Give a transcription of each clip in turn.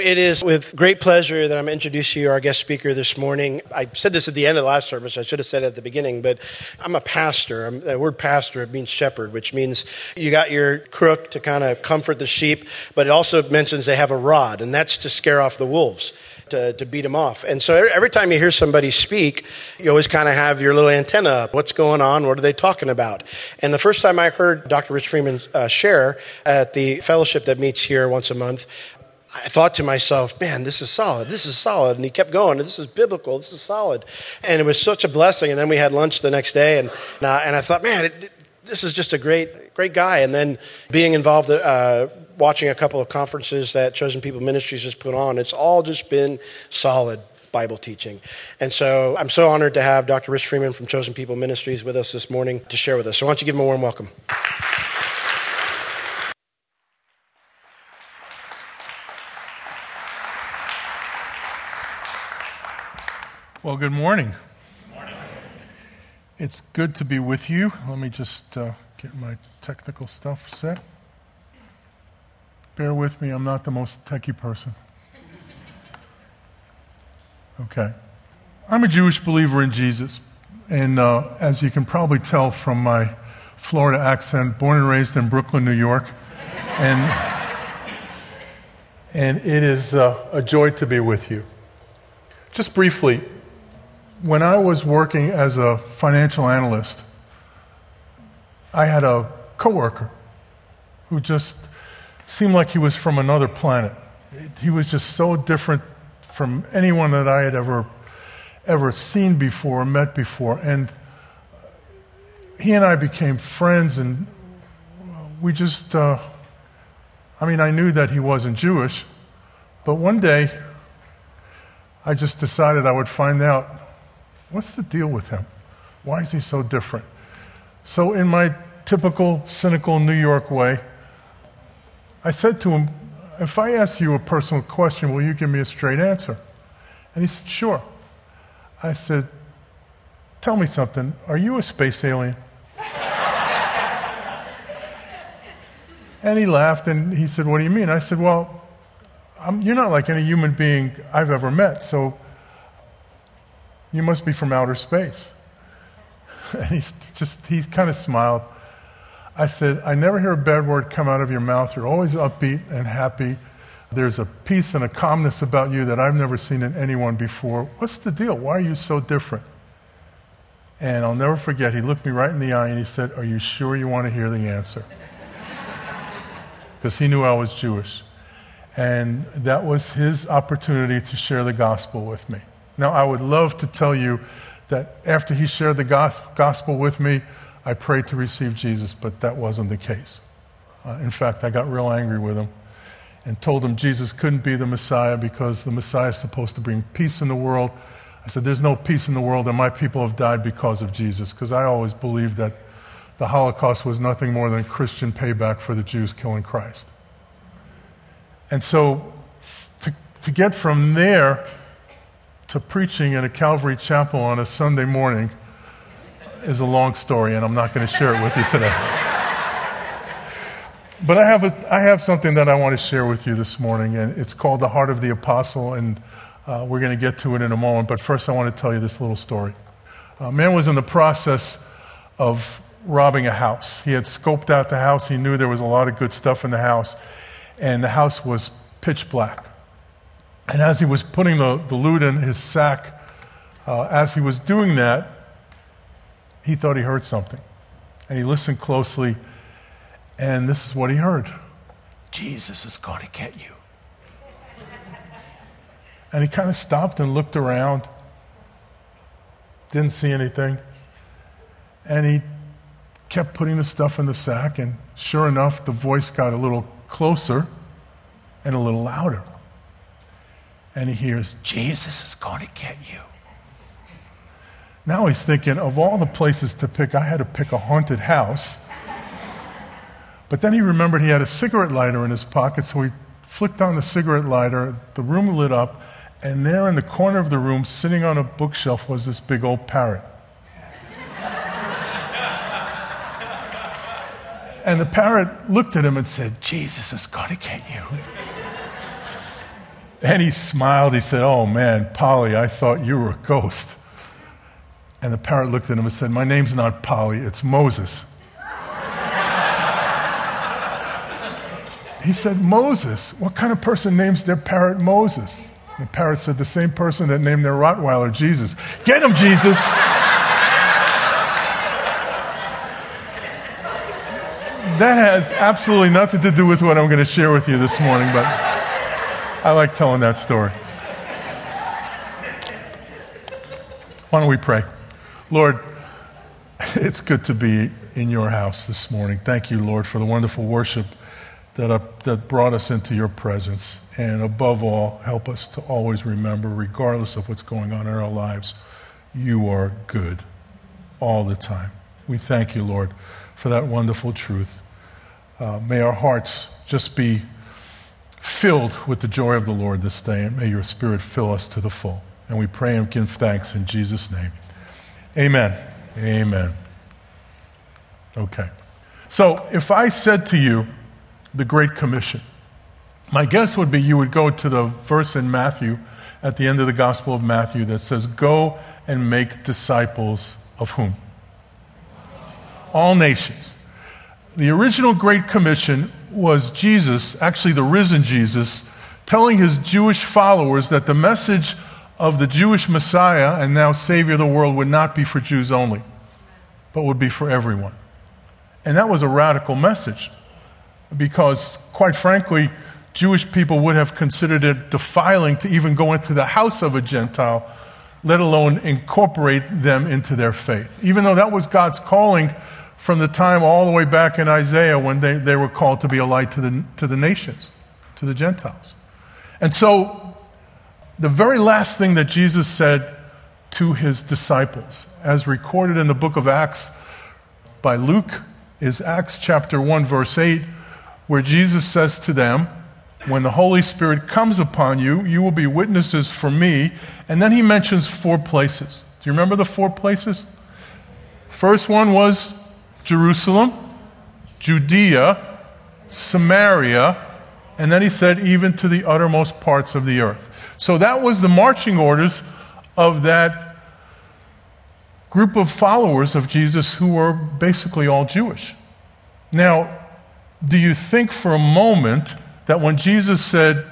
It is with great pleasure that I'm introducing you our guest speaker this morning. I said this at the end of the last service. I should have said it at the beginning, but I'm a pastor. I'm, the word pastor means shepherd, which means you got your crook to kind of comfort the sheep, but it also mentions they have a rod, and that's to scare off the wolves. To, to beat them off. And so every time you hear somebody speak, you always kind of have your little antenna up. What's going on? What are they talking about? And the first time I heard Dr. Rich Freeman uh, share at the fellowship that meets here once a month, I thought to myself, man, this is solid. This is solid. And he kept going. This is biblical. This is solid. And it was such a blessing. And then we had lunch the next day. And, uh, and I thought, man, it, this is just a great, great guy. And then being involved, uh, watching a couple of conferences that Chosen People Ministries has put on, it's all just been solid Bible teaching. And so I'm so honored to have Dr. Rich Freeman from Chosen People Ministries with us this morning to share with us. So why don't you give him a warm welcome? Well, good morning. good morning. It's good to be with you. Let me just uh, get my technical stuff set. Bear with me, I'm not the most techie person. Okay. I'm a Jewish believer in Jesus. And uh, as you can probably tell from my Florida accent, born and raised in Brooklyn, New York. And, and it is uh, a joy to be with you. Just briefly, when I was working as a financial analyst, I had a coworker who just seemed like he was from another planet. He was just so different from anyone that I had ever ever seen before, met before, and he and I became friends, and we just. Uh, I mean, I knew that he wasn't Jewish, but one day I just decided I would find out What's the deal with him? Why is he so different? So, in my typical cynical New York way, I said to him, If I ask you a personal question, will you give me a straight answer? And he said, Sure. I said, Tell me something. Are you a space alien? and he laughed and he said, What do you mean? I said, Well, I'm, you're not like any human being I've ever met. So you must be from outer space. And he just, he kind of smiled. I said, I never hear a bad word come out of your mouth. You're always upbeat and happy. There's a peace and a calmness about you that I've never seen in anyone before. What's the deal? Why are you so different? And I'll never forget, he looked me right in the eye and he said, Are you sure you want to hear the answer? Because he knew I was Jewish. And that was his opportunity to share the gospel with me. Now, I would love to tell you that after he shared the gospel with me, I prayed to receive Jesus, but that wasn't the case. Uh, in fact, I got real angry with him and told him Jesus couldn't be the Messiah because the Messiah is supposed to bring peace in the world. I said, There's no peace in the world, and my people have died because of Jesus, because I always believed that the Holocaust was nothing more than Christian payback for the Jews killing Christ. And so, to, to get from there to preaching in a Calvary chapel on a Sunday morning is a long story, and I'm not going to share it with you today. but I have, a, I have something that I want to share with you this morning, and it's called The Heart of the Apostle, and uh, we're going to get to it in a moment. But first, I want to tell you this little story. A man was in the process of robbing a house. He had scoped out the house, he knew there was a lot of good stuff in the house, and the house was pitch black. And as he was putting the, the loot in his sack, uh, as he was doing that, he thought he heard something. And he listened closely, and this is what he heard Jesus is going to get you. and he kind of stopped and looked around, didn't see anything. And he kept putting the stuff in the sack, and sure enough, the voice got a little closer and a little louder and he hears, Jesus is going to get you. Now he's thinking, of all the places to pick, I had to pick a haunted house. But then he remembered he had a cigarette lighter in his pocket, so he flicked on the cigarette lighter, the room lit up, and there in the corner of the room, sitting on a bookshelf, was this big old parrot. and the parrot looked at him and said, Jesus is going to get you. And he smiled. He said, Oh man, Polly, I thought you were a ghost. And the parrot looked at him and said, My name's not Polly, it's Moses. he said, Moses? What kind of person names their parrot Moses? And The parrot said, The same person that named their Rottweiler Jesus. Get him, Jesus! that has absolutely nothing to do with what I'm going to share with you this morning, but I like telling that story. Why don't we pray? Lord, it's good to be in your house this morning. Thank you, Lord, for the wonderful worship that, uh, that brought us into your presence. And above all, help us to always remember, regardless of what's going on in our lives, you are good all the time. We thank you, Lord, for that wonderful truth. Uh, may our hearts just be filled with the joy of the Lord this day, and may your Spirit fill us to the full. And we pray and give thanks in Jesus' name. Amen. Amen. Okay. So if I said to you, the Great Commission, my guess would be you would go to the verse in Matthew at the end of the Gospel of Matthew that says, Go and make disciples of whom? All nations. The original Great Commission was Jesus, actually the risen Jesus, telling his Jewish followers that the message of the Jewish Messiah and now Savior of the world would not be for Jews only, but would be for everyone. And that was a radical message because, quite frankly, Jewish people would have considered it defiling to even go into the house of a Gentile, let alone incorporate them into their faith. Even though that was God's calling from the time all the way back in Isaiah when they, they were called to be a light to the, to the nations, to the Gentiles. And so the very last thing that Jesus said to his disciples, as recorded in the book of Acts by Luke, is Acts chapter 1, verse 8, where Jesus says to them, When the Holy Spirit comes upon you, you will be witnesses for me. And then he mentions four places. Do you remember the four places? First one was Jerusalem, Judea, Samaria, and then he said, even to the uttermost parts of the earth. So that was the marching orders of that group of followers of Jesus who were basically all Jewish. Now, do you think for a moment that when Jesus said,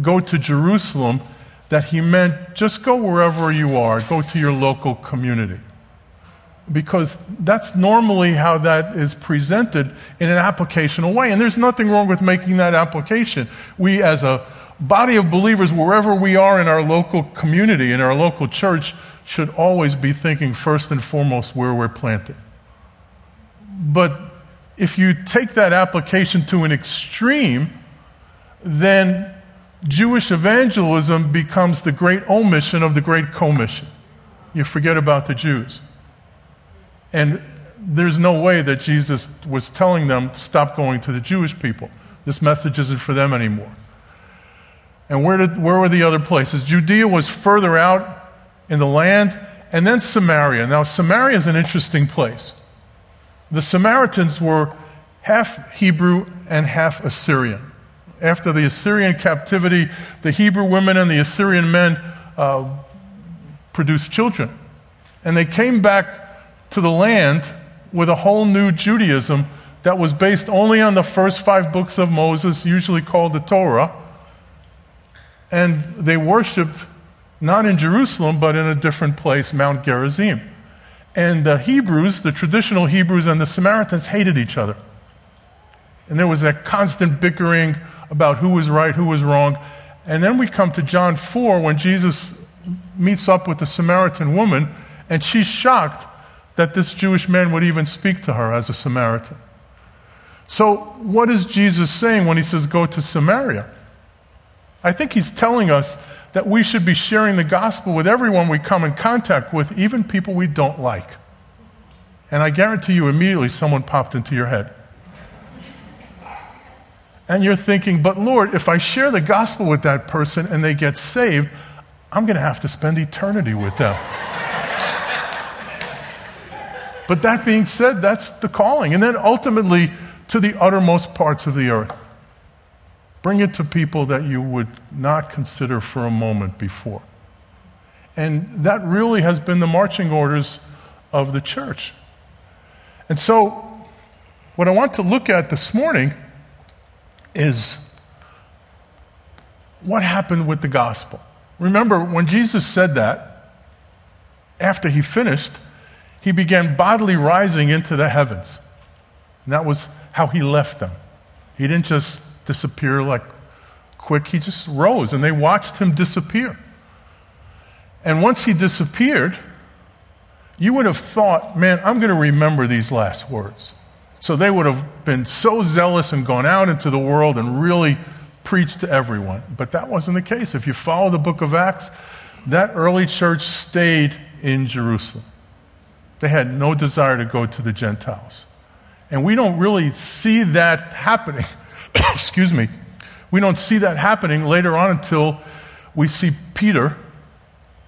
go to Jerusalem, that he meant just go wherever you are, go to your local community? Because that's normally how that is presented in an applicational way. And there's nothing wrong with making that application. We, as a body of believers, wherever we are in our local community, in our local church, should always be thinking first and foremost where we're planted. But if you take that application to an extreme, then Jewish evangelism becomes the great omission of the great commission. You forget about the Jews. And there's no way that Jesus was telling them, stop going to the Jewish people. This message isn't for them anymore. And where, did, where were the other places? Judea was further out in the land, and then Samaria. Now, Samaria is an interesting place. The Samaritans were half Hebrew and half Assyrian. After the Assyrian captivity, the Hebrew women and the Assyrian men uh, produced children. And they came back to the land with a whole new Judaism that was based only on the first five books of Moses, usually called the Torah and they worshiped not in Jerusalem, but in a different place, Mount Gerizim. And the Hebrews, the traditional Hebrews, and the Samaritans hated each other. And there was a constant bickering about who was right, who was wrong. And then we come to John 4 when Jesus meets up with the Samaritan woman, and she's shocked that this Jewish man would even speak to her as a Samaritan. So, what is Jesus saying when he says, Go to Samaria? I think he's telling us that we should be sharing the gospel with everyone we come in contact with, even people we don't like. And I guarantee you, immediately someone popped into your head. And you're thinking, but Lord, if I share the gospel with that person and they get saved, I'm going to have to spend eternity with them. But that being said, that's the calling. And then ultimately to the uttermost parts of the earth. Bring it to people that you would not consider for a moment before. And that really has been the marching orders of the church. And so, what I want to look at this morning is what happened with the gospel. Remember, when Jesus said that, after he finished, he began bodily rising into the heavens. And that was how he left them. He didn't just disappear like quick, he just rose and they watched him disappear. And once he disappeared, you would have thought, man, I'm going to remember these last words. So they would have been so zealous and gone out into the world and really preached to everyone. But that wasn't the case. If you follow the book of Acts, that early church stayed in Jerusalem. They had no desire to go to the Gentiles. And we don't really see that happening. Excuse me. We don't see that happening later on until we see Peter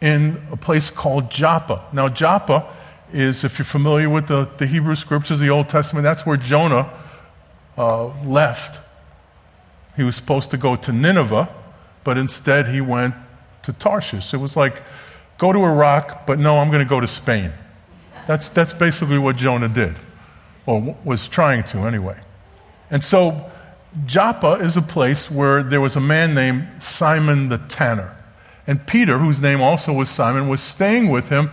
in a place called Joppa. Now, Joppa is, if you're familiar with the, the Hebrew scriptures, the Old Testament, that's where Jonah uh, left. He was supposed to go to Nineveh, but instead he went to Tarshish. It was like, go to Iraq, but no, I'm going to go to Spain. That's, that's basically what Jonah did, or was trying to anyway. And so, Joppa is a place where there was a man named Simon the Tanner. And Peter, whose name also was Simon, was staying with him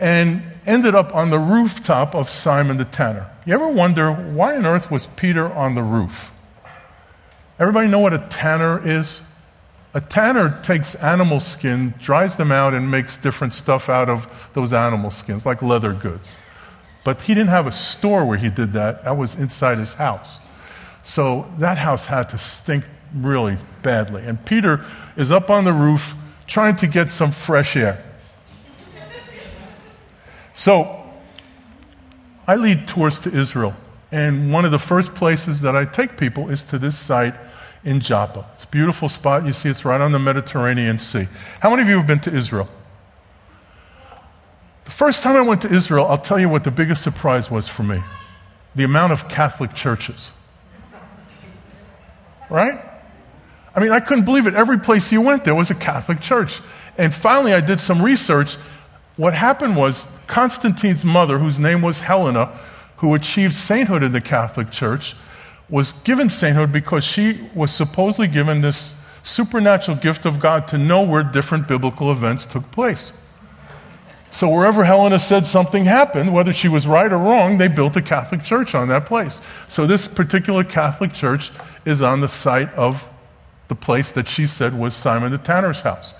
and ended up on the rooftop of Simon the tanner. You ever wonder why on earth was Peter on the roof? Everybody know what a tanner is? A tanner takes animal skin, dries them out, and makes different stuff out of those animal skins, like leather goods. But he didn't have a store where he did that, that was inside his house. So that house had to stink really badly. And Peter is up on the roof trying to get some fresh air. So, I lead tours to Israel, and one of the first places that I take people is to this site in Joppa. It's a beautiful spot. You see, it's right on the Mediterranean Sea. How many of you have been to Israel? The first time I went to Israel, I'll tell you what the biggest surprise was for me the amount of Catholic churches. Right? I mean, I couldn't believe it. Every place you went, there was a Catholic church. And finally, I did some research. What happened was Constantine's mother, whose name was Helena, who achieved sainthood in the Catholic Church, was given sainthood because she was supposedly given this supernatural gift of God to know where different biblical events took place. So, wherever Helena said something happened, whether she was right or wrong, they built a Catholic church on that place. So, this particular Catholic church is on the site of the place that she said was Simon the Tanner's house.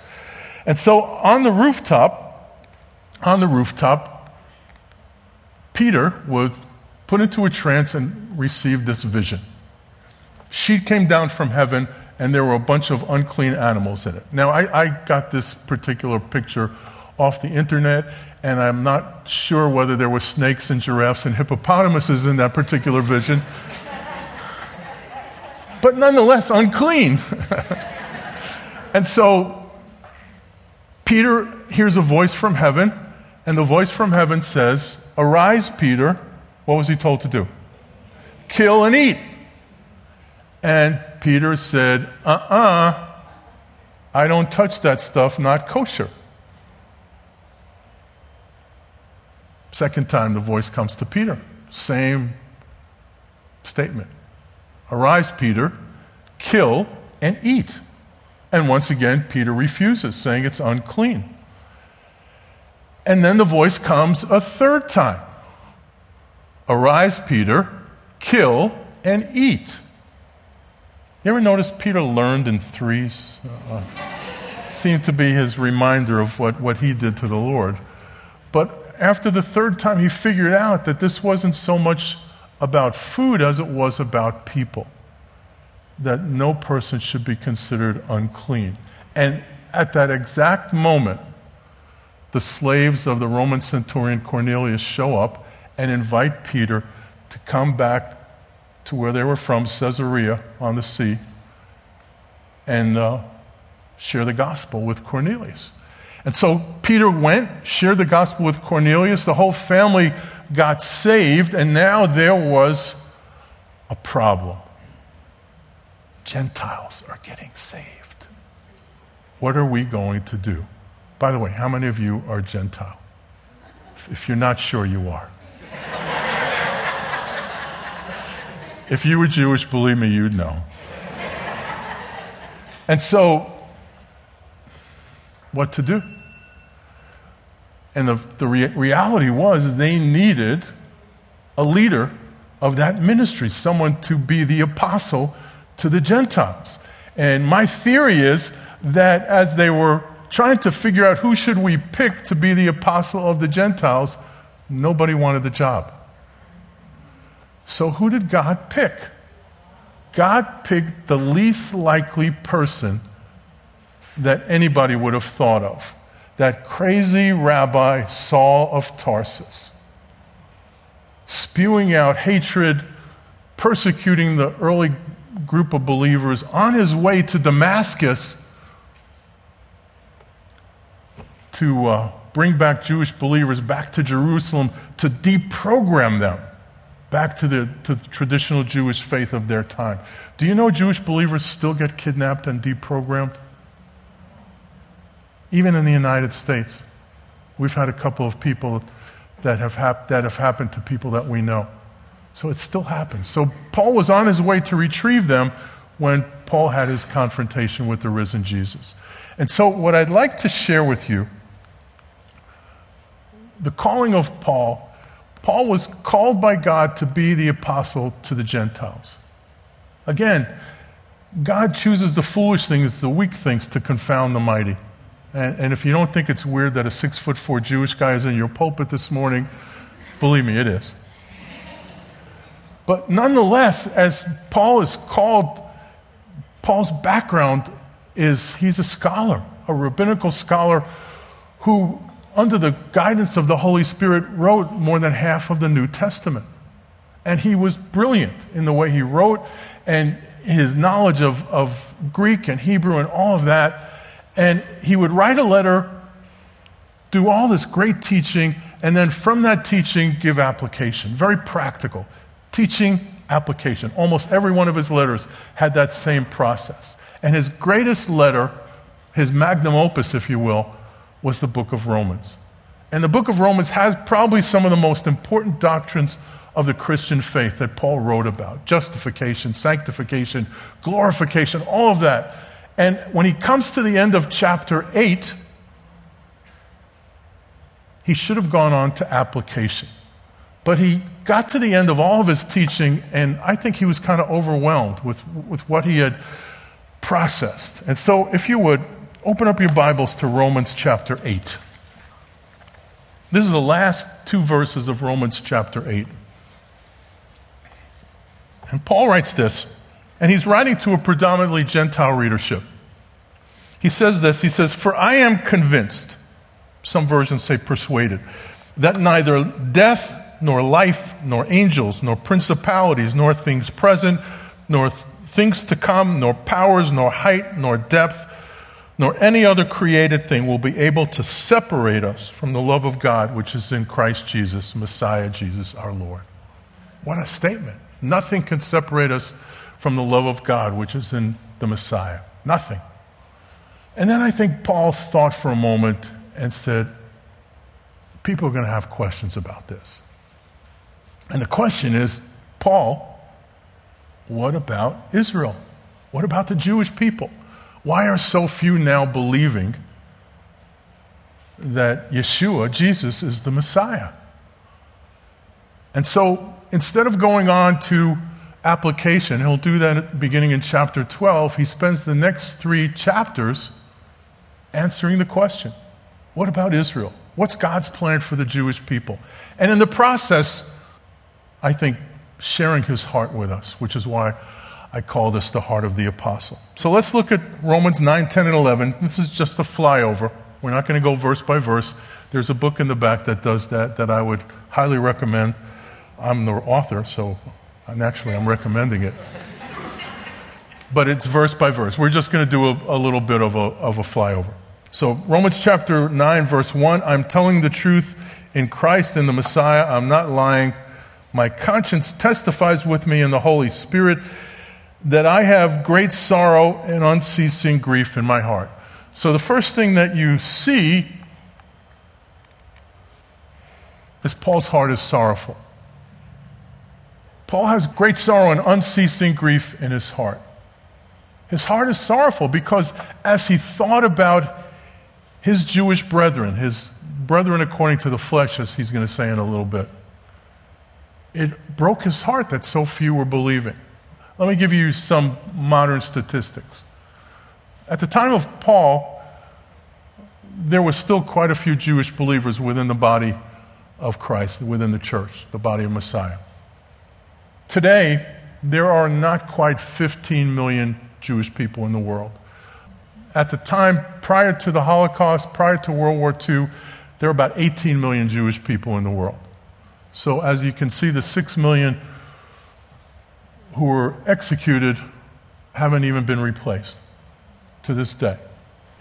And so on the rooftop, on the rooftop, Peter was put into a trance and received this vision. She came down from heaven, and there were a bunch of unclean animals in it. Now, I, I got this particular picture off the internet, and I'm not sure whether there were snakes and giraffes and hippopotamuses in that particular vision but nonetheless unclean. and so Peter hears a voice from heaven, and the voice from heaven says, Arise, Peter. What was he told to do? Kill and eat. And Peter said, Uh uh-uh, uh I don't touch that stuff, not kosher. Second time the voice comes to Peter. Same statement. Arise, Peter, kill and eat. And once again, Peter refuses, saying it's unclean. And then the voice comes a third time Arise, Peter, kill and eat. You ever notice Peter learned in threes? Uh, seemed to be his reminder of what, what he did to the Lord. But after the third time, he figured out that this wasn't so much about food as it was about people. That no person should be considered unclean. And at that exact moment, the slaves of the Roman centurion Cornelius show up and invite Peter to come back to where they were from, Caesarea on the sea, and uh, share the gospel with Cornelius. And so Peter went, shared the gospel with Cornelius. The whole family got saved, and now there was a problem. Gentiles are getting saved. What are we going to do? By the way, how many of you are Gentile? If you're not sure, you are. If you were Jewish, believe me, you'd know. And so, what to do? And the, the rea- reality was they needed a leader of that ministry, someone to be the apostle to the Gentiles. And my theory is that as they were trying to figure out who should we pick to be the apostle of the Gentiles, nobody wanted the job. So who did God pick? God picked the least likely person that anybody would have thought of. That crazy rabbi Saul of Tarsus, spewing out hatred, persecuting the early group of believers on his way to Damascus to uh, bring back Jewish believers back to Jerusalem to deprogram them back to the, to the traditional Jewish faith of their time. Do you know Jewish believers still get kidnapped and deprogrammed? Even in the United States, we've had a couple of people that have, hap- that have happened to people that we know. So it still happens. So Paul was on his way to retrieve them when Paul had his confrontation with the risen Jesus. And so, what I'd like to share with you the calling of Paul, Paul was called by God to be the apostle to the Gentiles. Again, God chooses the foolish things, the weak things, to confound the mighty. And, and if you don't think it's weird that a six foot four Jewish guy is in your pulpit this morning, believe me, it is. But nonetheless, as Paul is called, Paul's background is he's a scholar, a rabbinical scholar who, under the guidance of the Holy Spirit, wrote more than half of the New Testament. And he was brilliant in the way he wrote and his knowledge of, of Greek and Hebrew and all of that and he would write a letter, do all this great teaching, and then from that teaching, give application. Very practical. Teaching, application. Almost every one of his letters had that same process. And his greatest letter, his magnum opus, if you will, was the book of Romans. And the book of Romans has probably some of the most important doctrines of the Christian faith that Paul wrote about justification, sanctification, glorification, all of that and when he comes to the end of chapter 8, he should have gone on to application. But he got to the end of all of his teaching, and I think he was kind of overwhelmed with, with what he had processed. And so, if you would, open up your Bibles to Romans chapter 8. This is the last two verses of Romans chapter 8. And Paul writes this and he's writing to a predominantly Gentile readership. He says this He says, For I am convinced, some versions say persuaded, that neither death, nor life, nor angels, nor principalities, nor things present, nor th- things to come, nor powers, nor height, nor depth, nor any other created thing will be able to separate us from the love of God which is in Christ Jesus, Messiah Jesus our Lord. What a statement. Nothing can separate us from the love of God, which is in the Messiah. Nothing. And then I think Paul thought for a moment and said, People are going to have questions about this. And the question is, Paul, what about Israel? What about the Jewish people? Why are so few now believing that Yeshua, Jesus, is the Messiah? And so instead of going on to application. He'll do that beginning in chapter 12. He spends the next three chapters answering the question what about Israel? What's God's plan for the Jewish people? And in the process, I think sharing his heart with us, which is why I call this the heart of the apostle. So let's look at Romans 9, 10, and 11. This is just a flyover. We're not going to go verse by verse. There's a book in the back that does that that I would highly recommend. I'm the author, so uh, Naturally, I'm recommending it. But it's verse by verse. We're just going to do a, a little bit of a, of a flyover. So, Romans chapter 9, verse 1 I'm telling the truth in Christ and the Messiah. I'm not lying. My conscience testifies with me in the Holy Spirit that I have great sorrow and unceasing grief in my heart. So the first thing that you see is Paul's heart is sorrowful. Paul has great sorrow and unceasing grief in his heart. His heart is sorrowful because as he thought about his Jewish brethren, his brethren according to the flesh, as he's going to say in a little bit, it broke his heart that so few were believing. Let me give you some modern statistics. At the time of Paul, there was still quite a few Jewish believers within the body of Christ, within the church, the body of Messiah. Today, there are not quite 15 million Jewish people in the world. At the time prior to the Holocaust, prior to World War II, there were about 18 million Jewish people in the world. So, as you can see, the 6 million who were executed haven't even been replaced to this day.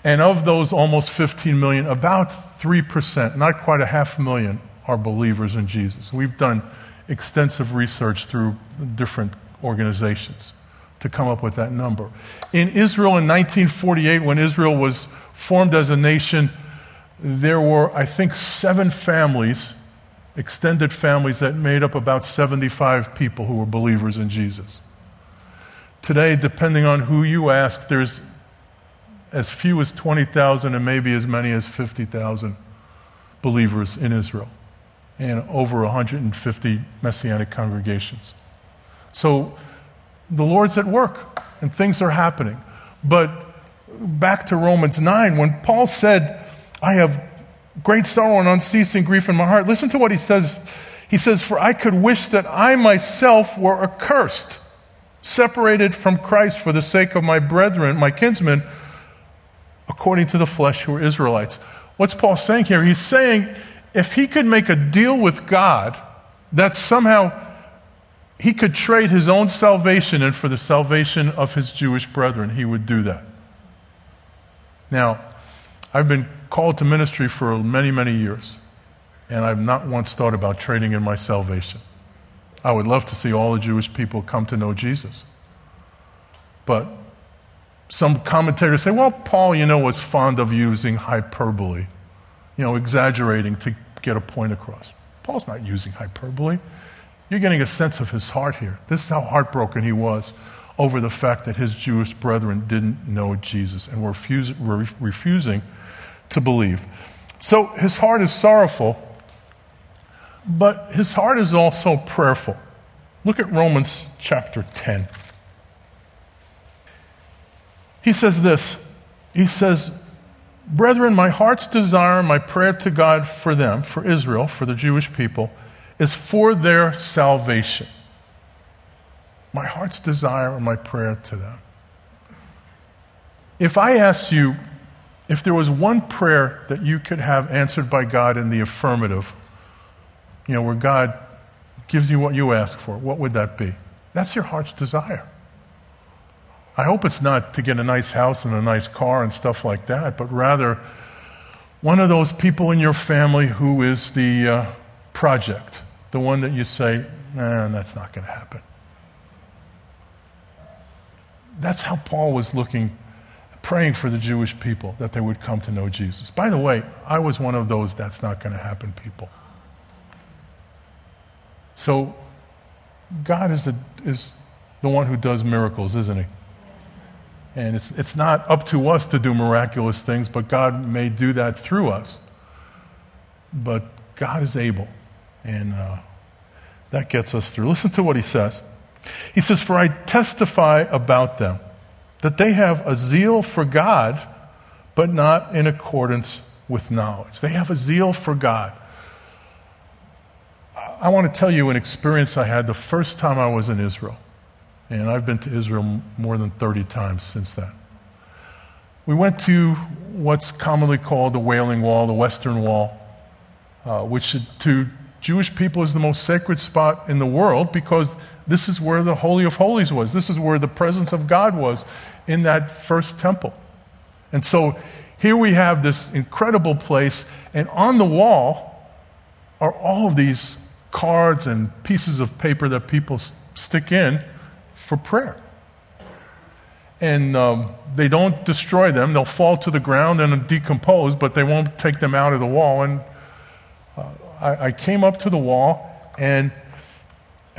And of those almost 15 million, about 3%, not quite a half million, are believers in Jesus. We've done extensive research through different organizations to come up with that number. In Israel in 1948, when Israel was formed as a nation, there were, I think, seven families extended families that made up about 75 people who were believers in Jesus. Today, depending on who you ask, there's as few as 20,000 and maybe as many as 50,000 believers in Israel and over 150 messianic congregations. So the Lord's at work and things are happening. But back to Romans 9, when Paul said, I have great sorrow and unceasing grief in my heart. Listen to what he says. He says, For I could wish that I myself were accursed, separated from Christ for the sake of my brethren, my kinsmen, according to the flesh who are Israelites. What's Paul saying here? He's saying if he could make a deal with God that somehow he could trade his own salvation and for the salvation of his Jewish brethren, he would do that. Now, I've been called to ministry for many, many years, and I've not once thought about trading in my salvation. I would love to see all the Jewish people come to know Jesus. But some commentators say, well, Paul, you know, was fond of using hyperbole, you know, exaggerating to get a point across. Paul's not using hyperbole. You're getting a sense of his heart here. This is how heartbroken he was over the fact that his Jewish brethren didn't know Jesus and were, refusing to believe. So his heart is sorrowful, but his heart is also prayerful. Look at Romans chapter 10. He says this He says, Brethren, my heart's desire, my prayer to God for them, for Israel, for the Jewish people, is for their salvation. My heart's desire and my prayer to them. If I asked you, if there was one prayer that you could have answered by God in the affirmative, you know, where God gives you what you ask for, what would that be? That's your heart's desire. I hope it's not to get a nice house and a nice car and stuff like that, but rather one of those people in your family who is the uh, project, the one that you say, nah, that's not going to happen. That's how Paul was looking praying for the Jewish people that they would come to know Jesus. By the way, I was one of those that's not going to happen people. So, God is the, is the one who does miracles, isn't He? And it's, it's not up to us to do miraculous things, but God may do that through us. But God is able. And uh, that gets us through. Listen to what He says. He says, For I testify about them that they have a zeal for God, but not in accordance with knowledge. They have a zeal for God. I want to tell you an experience I had the first time I was in Israel. And I've been to Israel more than 30 times since then. We went to what's commonly called the Wailing Wall, the Western Wall, uh, which to Jewish people is the most sacred spot in the world because this is where the Holy of Holies was. This is where the presence of God was in that first temple. And so here we have this incredible place, and on the wall are all of these cards and pieces of paper that people stick in for prayer. and um, they don't destroy them. They'll fall to the ground and decompose, but they won't take them out of the wall. And uh, I, I came up to the wall, and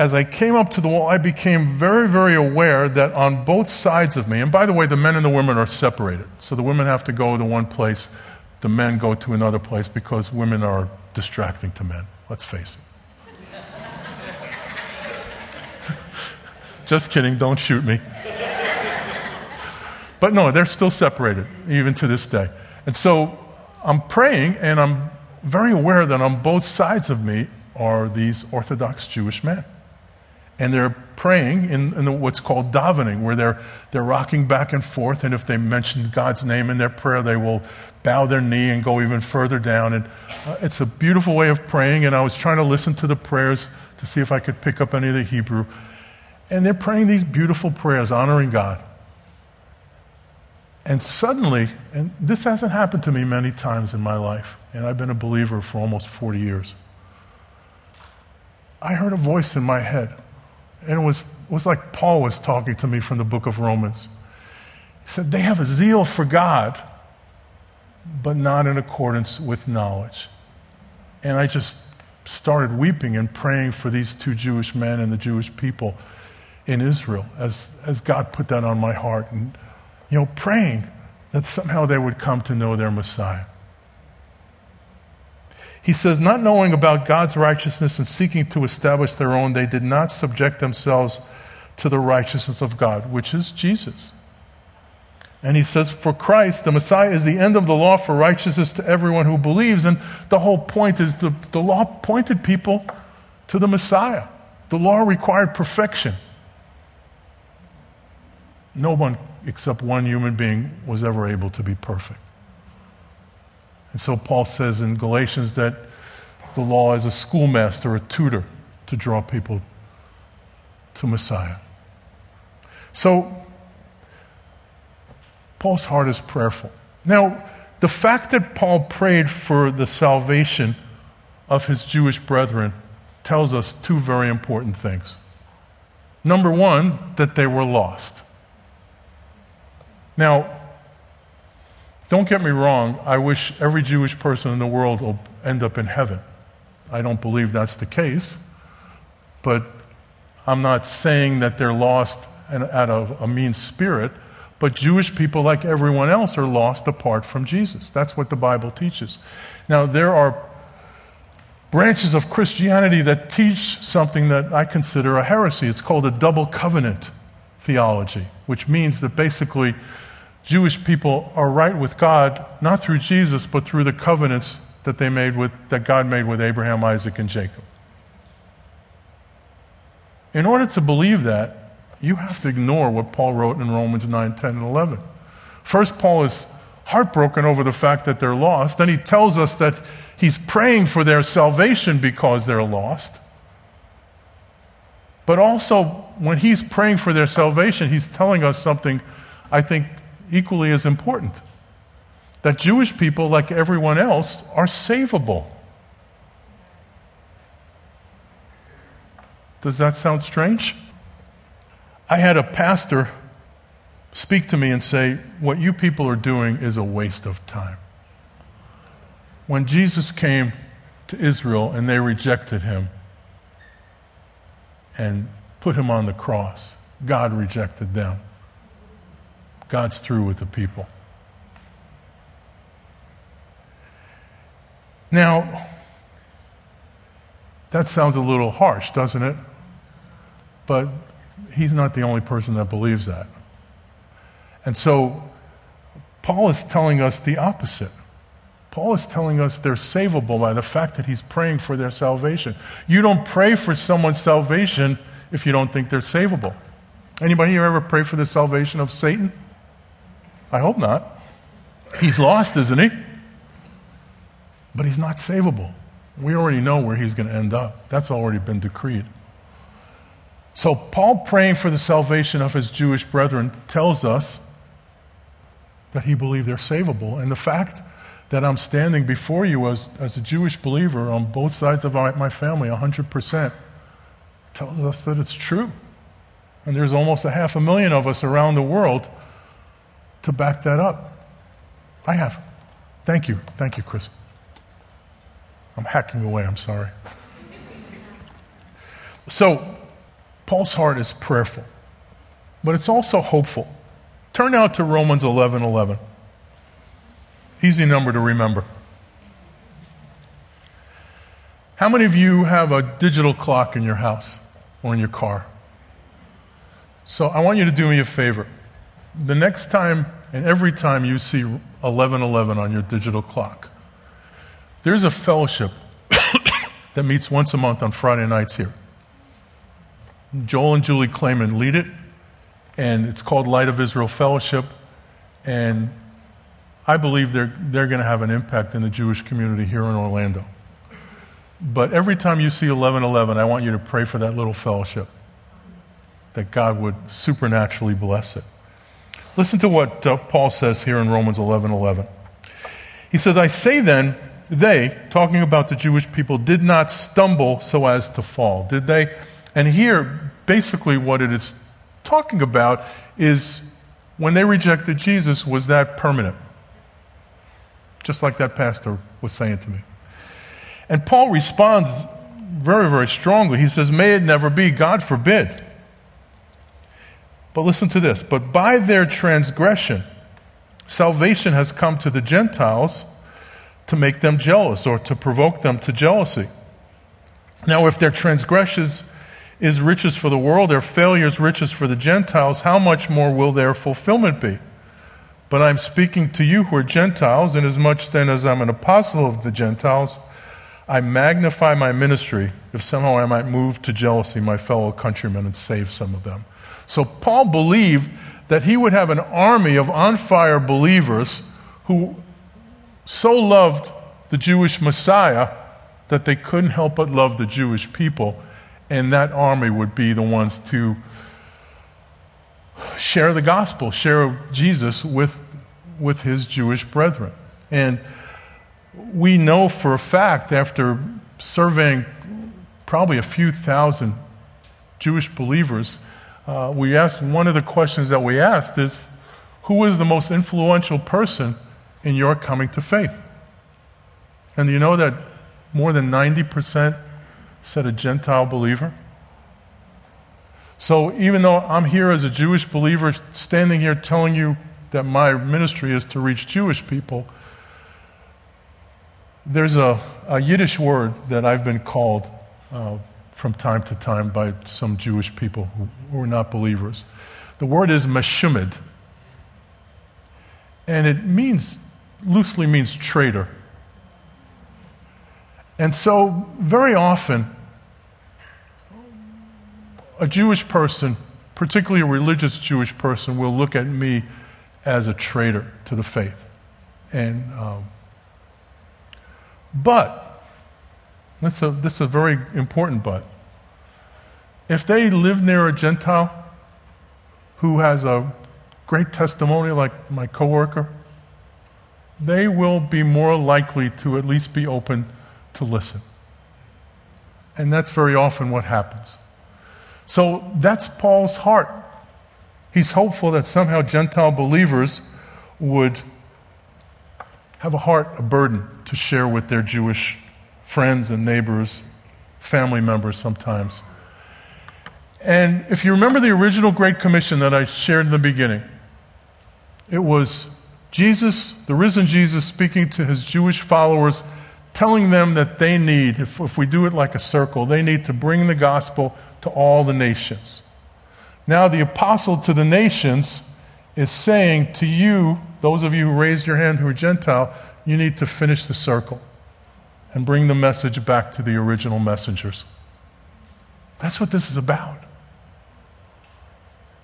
as I came up to the wall, I became very, very aware that on both sides of me, and by the way, the men and the women are separated. So the women have to go to one place, the men go to another place because women are distracting to men. Let's face it. Just kidding, don't shoot me. But no, they're still separated, even to this day. And so I'm praying, and I'm very aware that on both sides of me are these Orthodox Jewish men. And they're praying in, in what's called davening, where they're, they're rocking back and forth, and if they mention God's name in their prayer, they will bow their knee and go even further down. And uh, it's a beautiful way of praying, and I was trying to listen to the prayers to see if I could pick up any of the Hebrew. And they're praying these beautiful prayers, honoring God. And suddenly, and this hasn't happened to me many times in my life, and I've been a believer for almost 40 years. I heard a voice in my head, and it was, it was like Paul was talking to me from the book of Romans. He said, They have a zeal for God, but not in accordance with knowledge. And I just started weeping and praying for these two Jewish men and the Jewish people in Israel as, as God put that on my heart. And you know, praying that somehow they would come to know their Messiah. He says, not knowing about God's righteousness and seeking to establish their own, they did not subject themselves to the righteousness of God, which is Jesus. And he says, For Christ, the Messiah, is the end of the law for righteousness to everyone who believes. And the whole point is the, the law pointed people to the Messiah. The law required perfection. No one except one human being was ever able to be perfect. And so Paul says in Galatians that the law is a schoolmaster, a tutor to draw people to Messiah. So Paul's heart is prayerful. Now, the fact that Paul prayed for the salvation of his Jewish brethren tells us two very important things. Number one, that they were lost. Now, don't get me wrong, I wish every Jewish person in the world will end up in heaven. I don't believe that's the case, but I'm not saying that they're lost out of a mean spirit, but Jewish people, like everyone else, are lost apart from Jesus. That's what the Bible teaches. Now, there are branches of Christianity that teach something that I consider a heresy. It's called a double covenant theology, which means that basically Jewish people are right with God, not through Jesus, but through the covenants that, they made with, that God made with Abraham, Isaac, and Jacob. In order to believe that, you have to ignore what Paul wrote in Romans 9, 10, and 11. First, Paul is heartbroken over the fact that they're lost. Then he tells us that he's praying for their salvation because they're lost. But also, when he's praying for their salvation, he's telling us something I think equally as important that Jewish people, like everyone else, are savable. Does that sound strange? I had a pastor speak to me and say, What you people are doing is a waste of time. When Jesus came to Israel and they rejected him and put him on the cross, God rejected them. God's through with the people. Now, that sounds a little harsh, doesn't it? But he's not the only person that believes that. And so, Paul is telling us the opposite. Paul is telling us they're savable by the fact that he's praying for their salvation. You don't pray for someone's salvation if you don't think they're savable. Anybody here ever pray for the salvation of Satan? I hope not. He's lost, isn't he? But he's not savable. We already know where he's going to end up. That's already been decreed. So, Paul praying for the salvation of his Jewish brethren tells us that he believed they're savable. And the fact that I'm standing before you as, as a Jewish believer on both sides of my my family, 100%, tells us that it's true. And there's almost a half a million of us around the world to back that up. I have. Thank you. Thank you, Chris. I'm hacking away, I'm sorry. So, Paul's heart is prayerful, but it's also hopeful. Turn now to Romans 11 11. Easy number to remember. How many of you have a digital clock in your house or in your car? So I want you to do me a favor. The next time and every time you see 1111 on your digital clock, there's a fellowship that meets once a month on Friday nights here. Joel and Julie Clayman lead it, and it's called Light of Israel Fellowship. And I believe they're, they're going to have an impact in the Jewish community here in Orlando. But every time you see 1111, I want you to pray for that little fellowship, that God would supernaturally bless it. Listen to what uh, Paul says here in Romans 11:11. He says, "I say then, they, talking about the Jewish people, did not stumble so as to fall, did they?" And here, basically, what it is talking about is when they rejected Jesus, was that permanent? Just like that pastor was saying to me. And Paul responds very, very strongly. He says, May it never be, God forbid. But listen to this. But by their transgression, salvation has come to the Gentiles to make them jealous or to provoke them to jealousy. Now, if their transgressions is riches for the world, their failures riches for the Gentiles, how much more will their fulfillment be? But I'm speaking to you who are Gentiles, inasmuch then as I'm an apostle of the Gentiles, I magnify my ministry if somehow I might move to jealousy my fellow countrymen and save some of them. So Paul believed that he would have an army of on fire believers who so loved the Jewish Messiah that they couldn't help but love the Jewish people. And that army would be the ones to share the gospel, share Jesus with, with his Jewish brethren. And we know for a fact, after surveying probably a few thousand Jewish believers, uh, we asked one of the questions that we asked is who is the most influential person in your coming to faith? And you know that more than 90% said a Gentile believer? So even though I'm here as a Jewish believer, standing here telling you that my ministry is to reach Jewish people, there's a, a Yiddish word that I've been called uh, from time to time by some Jewish people who, were not believers. The word is meshumid, and it means, loosely means traitor. And so, very often, a Jewish person, particularly a religious Jewish person, will look at me as a traitor to the faith. And, um, but, that's a, that's a very important but. If they live near a Gentile who has a great testimony, like my coworker, they will be more likely to at least be open to listen. And that's very often what happens. So that's Paul's heart. He's hopeful that somehow Gentile believers would have a heart, a burden to share with their Jewish friends and neighbors, family members sometimes. And if you remember the original Great Commission that I shared in the beginning, it was Jesus, the risen Jesus, speaking to his Jewish followers, telling them that they need, if, if we do it like a circle, they need to bring the gospel to all the nations. Now, the apostle to the nations is saying to you, those of you who raised your hand who are Gentile, you need to finish the circle and bring the message back to the original messengers. That's what this is about.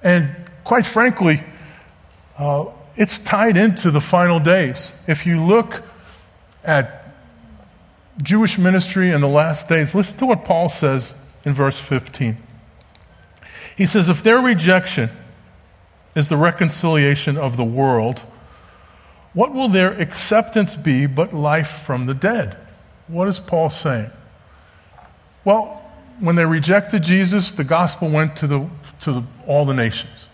And quite frankly, uh, it's tied into the final days. If you look at Jewish ministry in the last days, listen to what Paul says in verse 15. He says, If their rejection is the reconciliation of the world, what will their acceptance be but life from the dead? What is Paul saying? Well, when they rejected Jesus, the gospel went to, the, to the, all the nations.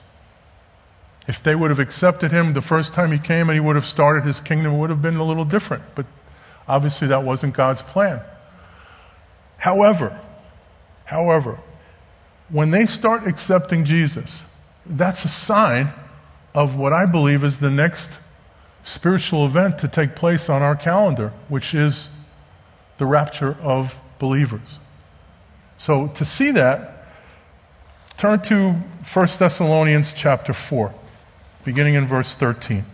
If they would have accepted him the first time he came and he would have started his kingdom, it would have been a little different. But obviously, that wasn't God's plan. However, however, when they start accepting Jesus, that's a sign of what I believe is the next spiritual event to take place on our calendar, which is the rapture of believers. So to see that, turn to 1 Thessalonians chapter 4, beginning in verse 13.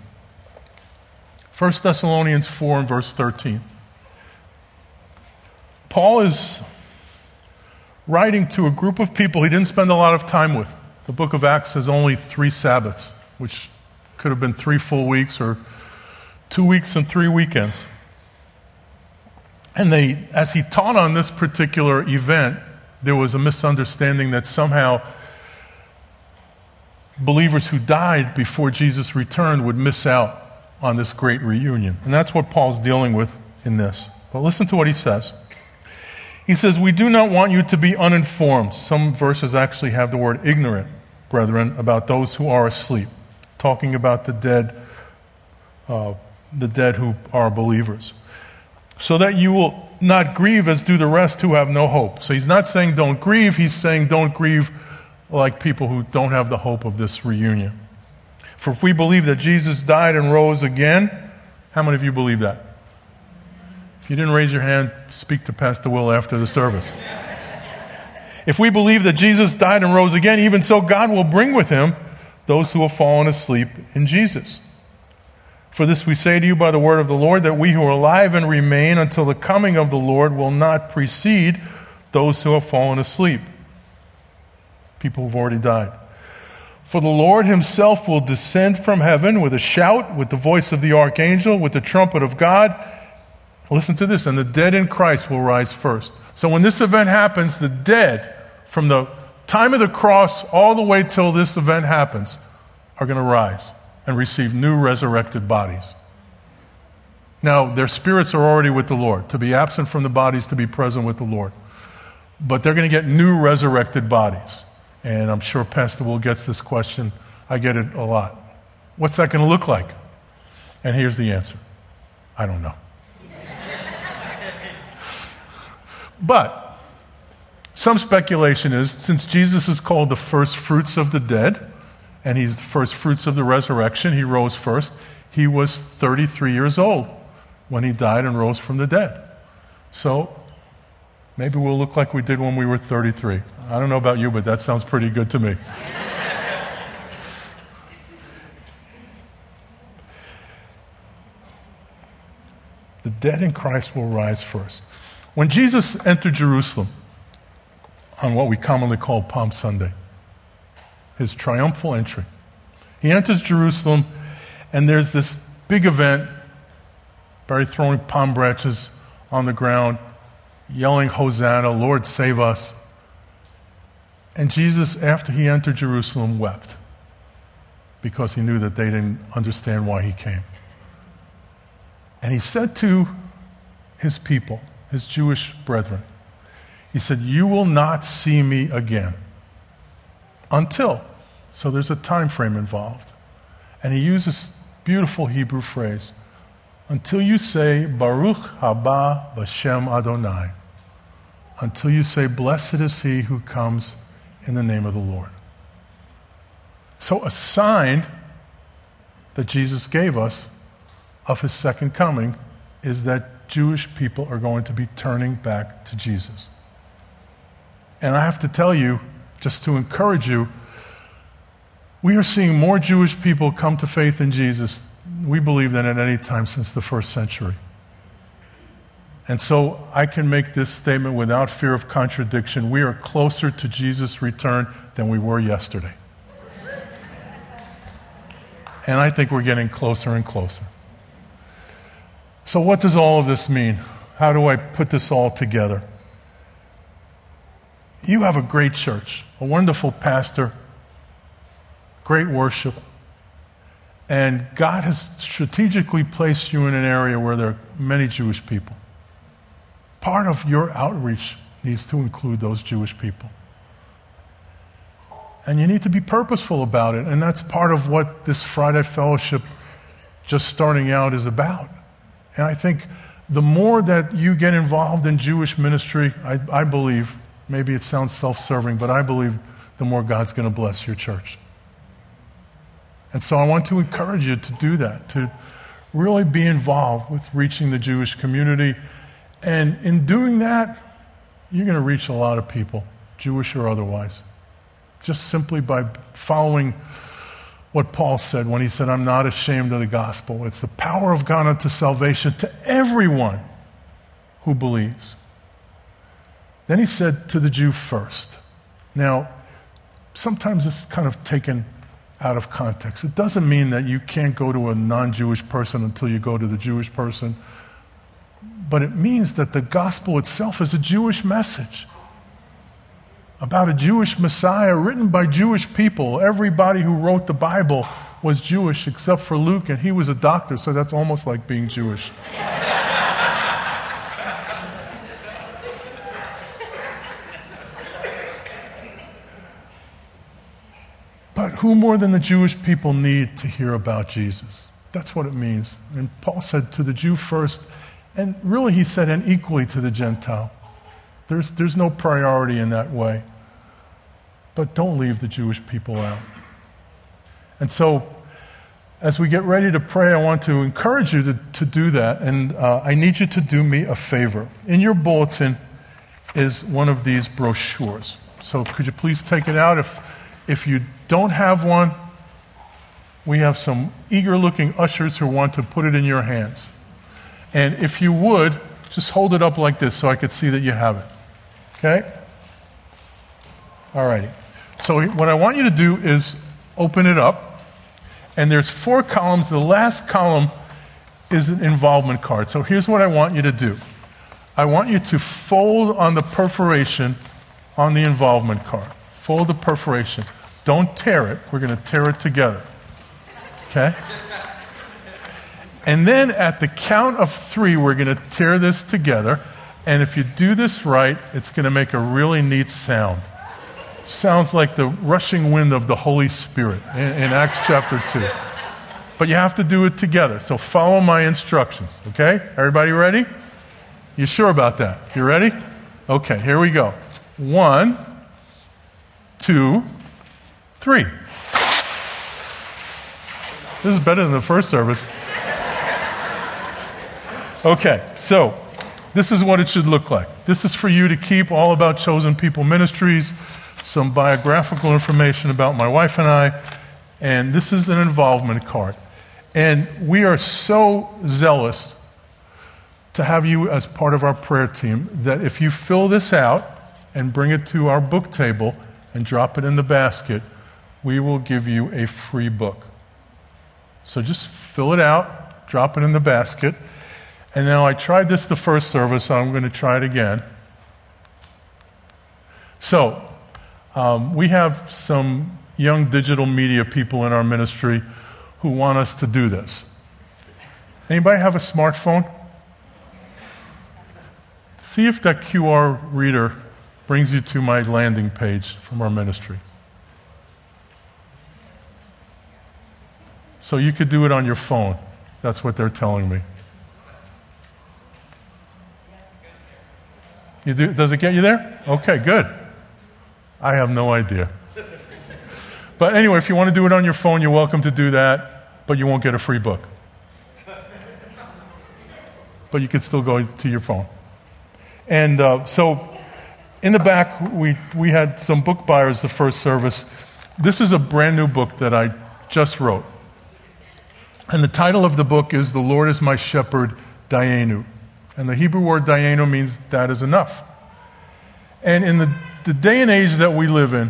1 Thessalonians 4 and verse 13. Paul is writing to a group of people he didn't spend a lot of time with. The book of Acts has only three Sabbaths, which could have been three full weeks or two weeks and three weekends. And they, as he taught on this particular event, there was a misunderstanding that somehow believers who died before Jesus returned would miss out on this great reunion. And that's what Paul's dealing with in this. But listen to what he says. He says, We do not want you to be uninformed. Some verses actually have the word ignorant, brethren, about those who are asleep, talking about the dead, uh, the dead who are believers so that you will not grieve as do the rest who have no hope. So he's not saying don't grieve, he's saying don't grieve like people who don't have the hope of this reunion. For if we believe that Jesus died and rose again, how many of you believe that? If you didn't raise your hand, speak to Pastor Will after the service. if we believe that Jesus died and rose again, even so God will bring with him those who have fallen asleep in Jesus. For this we say to you by the word of the Lord, that we who are alive and remain until the coming of the Lord will not precede those who have fallen asleep. People who've already died. For the Lord himself will descend from heaven with a shout, with the voice of the archangel, with the trumpet of God. Listen to this, and the dead in Christ will rise first. So when this event happens, the dead, from the time of the cross all the way till this event happens, are going to rise and receive new resurrected bodies. Now, their spirits are already with the Lord. To be absent from the bodies, to be present with the Lord. But they're going to get new resurrected bodies. And I'm sure Pastor Will gets this question. I get it a lot. What's that going to look like? And here's the answer I don't know. but some speculation is since Jesus is called the first fruits of the dead, and he's the first fruits of the resurrection. He rose first. He was 33 years old when he died and rose from the dead. So maybe we'll look like we did when we were 33. I don't know about you, but that sounds pretty good to me. the dead in Christ will rise first. When Jesus entered Jerusalem on what we commonly call Palm Sunday, his triumphal entry. He enters Jerusalem, and there's this big event. Barry throwing palm branches on the ground, yelling, Hosanna, Lord, save us. And Jesus, after he entered Jerusalem, wept because he knew that they didn't understand why he came. And he said to his people, his Jewish brethren, he said, You will not see me again until so there's a time frame involved. And he uses beautiful Hebrew phrase until you say Baruch haba b'shem Adonai. Until you say, Blessed is he who comes in the name of the Lord. So, a sign that Jesus gave us of his second coming is that Jewish people are going to be turning back to Jesus. And I have to tell you, just to encourage you, we are seeing more Jewish people come to faith in Jesus, we believe, than at any time since the first century. And so I can make this statement without fear of contradiction. We are closer to Jesus' return than we were yesterday. And I think we're getting closer and closer. So, what does all of this mean? How do I put this all together? You have a great church, a wonderful pastor great worship. And God has strategically placed you in an area where there are many Jewish people. Part of your outreach needs to include those Jewish people. And you need to be purposeful about it. And that's part of what this Friday fellowship, just starting out, is about. And I think the more that you get involved in Jewish ministry, I, I believe, maybe it sounds self serving, but I believe the more God's going to bless your church. And so I want to encourage you to do that, to really be involved with reaching the Jewish community. And in doing that, you're going to reach a lot of people, Jewish or otherwise, just simply by following what Paul said when he said, I'm not ashamed of the gospel. It's the power of God unto salvation to everyone who believes. Then he said to the Jew first. Now, sometimes it's kind of taken out of context. It doesn't mean that you can't go to a non Jewish person until you go to the Jewish person, but it means that the gospel itself is a Jewish message about a Jewish Messiah written by Jewish people. Everybody who wrote the Bible was Jewish except for Luke, and he was a doctor, so that's almost like being Jewish. but who more than the Jewish people need to hear about Jesus? That's what it means. And Paul said to the Jew first, and really he said, and equally to the Gentile. There's, there's no priority in that way. But don't leave the Jewish people out. And so, as we get ready to pray, I want to encourage you to, to do that. And uh, I need you to do me a favor. In your bulletin is one of these brochures. So, could you please take it out? If, if you don't have one, we have some eager looking ushers who want to put it in your hands. And if you would, just hold it up like this so I could see that you have it. Okay? All righty. So, what I want you to do is open it up, and there's four columns. The last column is an involvement card. So, here's what I want you to do I want you to fold on the perforation on the involvement card. Fold the perforation. Don't tear it, we're going to tear it together. Okay? And then at the count of three, we're going to tear this together. And if you do this right, it's going to make a really neat sound. Sounds like the rushing wind of the Holy Spirit in, in Acts chapter 2. But you have to do it together. So follow my instructions, okay? Everybody ready? You sure about that? You ready? Okay, here we go. One, two, three. This is better than the first service. Okay, so this is what it should look like. This is for you to keep all about Chosen People Ministries, some biographical information about my wife and I, and this is an involvement card. And we are so zealous to have you as part of our prayer team that if you fill this out and bring it to our book table and drop it in the basket, we will give you a free book. So just fill it out, drop it in the basket. And now I tried this the first service, so I'm going to try it again. So, um, we have some young digital media people in our ministry who want us to do this. Anybody have a smartphone? See if that QR reader brings you to my landing page from our ministry. So you could do it on your phone. That's what they're telling me. You do, does it get you there? Okay, good. I have no idea. But anyway, if you want to do it on your phone, you're welcome to do that, but you won't get a free book. But you can still go to your phone. And uh, so in the back, we, we had some book buyers the first service. This is a brand new book that I just wrote. And the title of the book is The Lord is My Shepherd, Dayenu. And the Hebrew word Dayenu means that is enough. And in the, the day and age that we live in,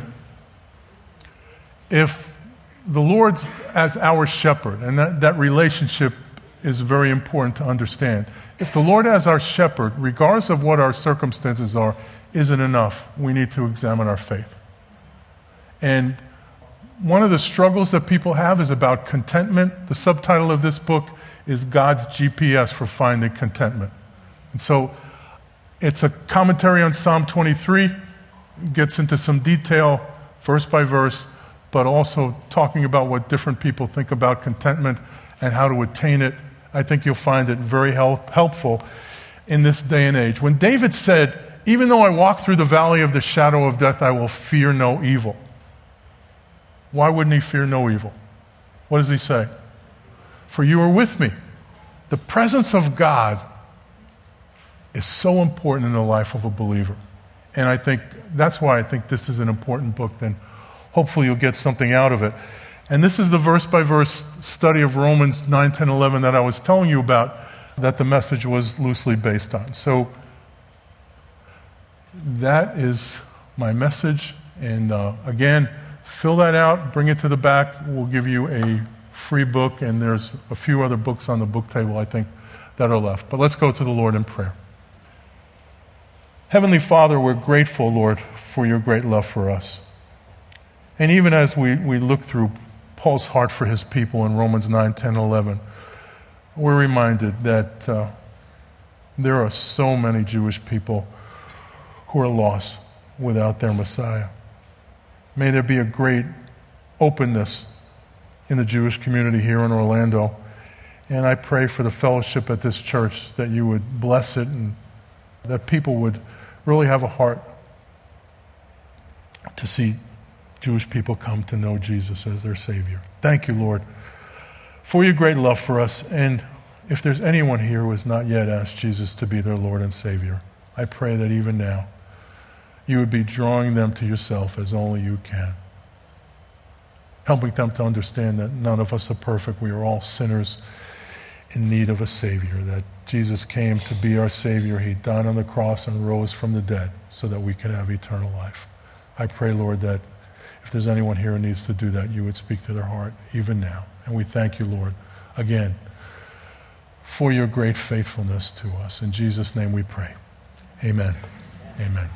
if the Lord's as our shepherd, and that, that relationship is very important to understand. If the Lord as our shepherd, regardless of what our circumstances are, isn't enough, we need to examine our faith. And one of the struggles that people have is about contentment. The subtitle of this book is God's GPS for finding contentment. And so it's a commentary on Psalm 23, gets into some detail verse by verse, but also talking about what different people think about contentment and how to attain it. I think you'll find it very help, helpful in this day and age. When David said, Even though I walk through the valley of the shadow of death, I will fear no evil. Why wouldn't he fear no evil? What does he say? For you are with me. The presence of God is so important in the life of a believer. And I think that's why I think this is an important book. Then hopefully you'll get something out of it. And this is the verse by verse study of Romans 9, 10, 11 that I was telling you about that the message was loosely based on. So that is my message. And uh, again, fill that out, bring it to the back. We'll give you a free book, and there's a few other books on the book table, I think, that are left. But let's go to the Lord in prayer. Heavenly Father, we're grateful, Lord, for your great love for us. And even as we, we look through Paul's heart for his people in Romans 9, 10, 11, we're reminded that uh, there are so many Jewish people who are lost without their Messiah. May there be a great openness in the Jewish community here in Orlando. And I pray for the fellowship at this church that you would bless it and that people would really have a heart to see Jewish people come to know Jesus as their Savior. Thank you, Lord, for your great love for us. And if there's anyone here who has not yet asked Jesus to be their Lord and Savior, I pray that even now you would be drawing them to yourself as only you can. Helping them to understand that none of us are perfect. We are all sinners in need of a Savior, that Jesus came to be our Savior. He died on the cross and rose from the dead so that we can have eternal life. I pray, Lord, that if there's anyone here who needs to do that, you would speak to their heart even now. And we thank you, Lord, again, for your great faithfulness to us. In Jesus' name we pray. Amen. Amen.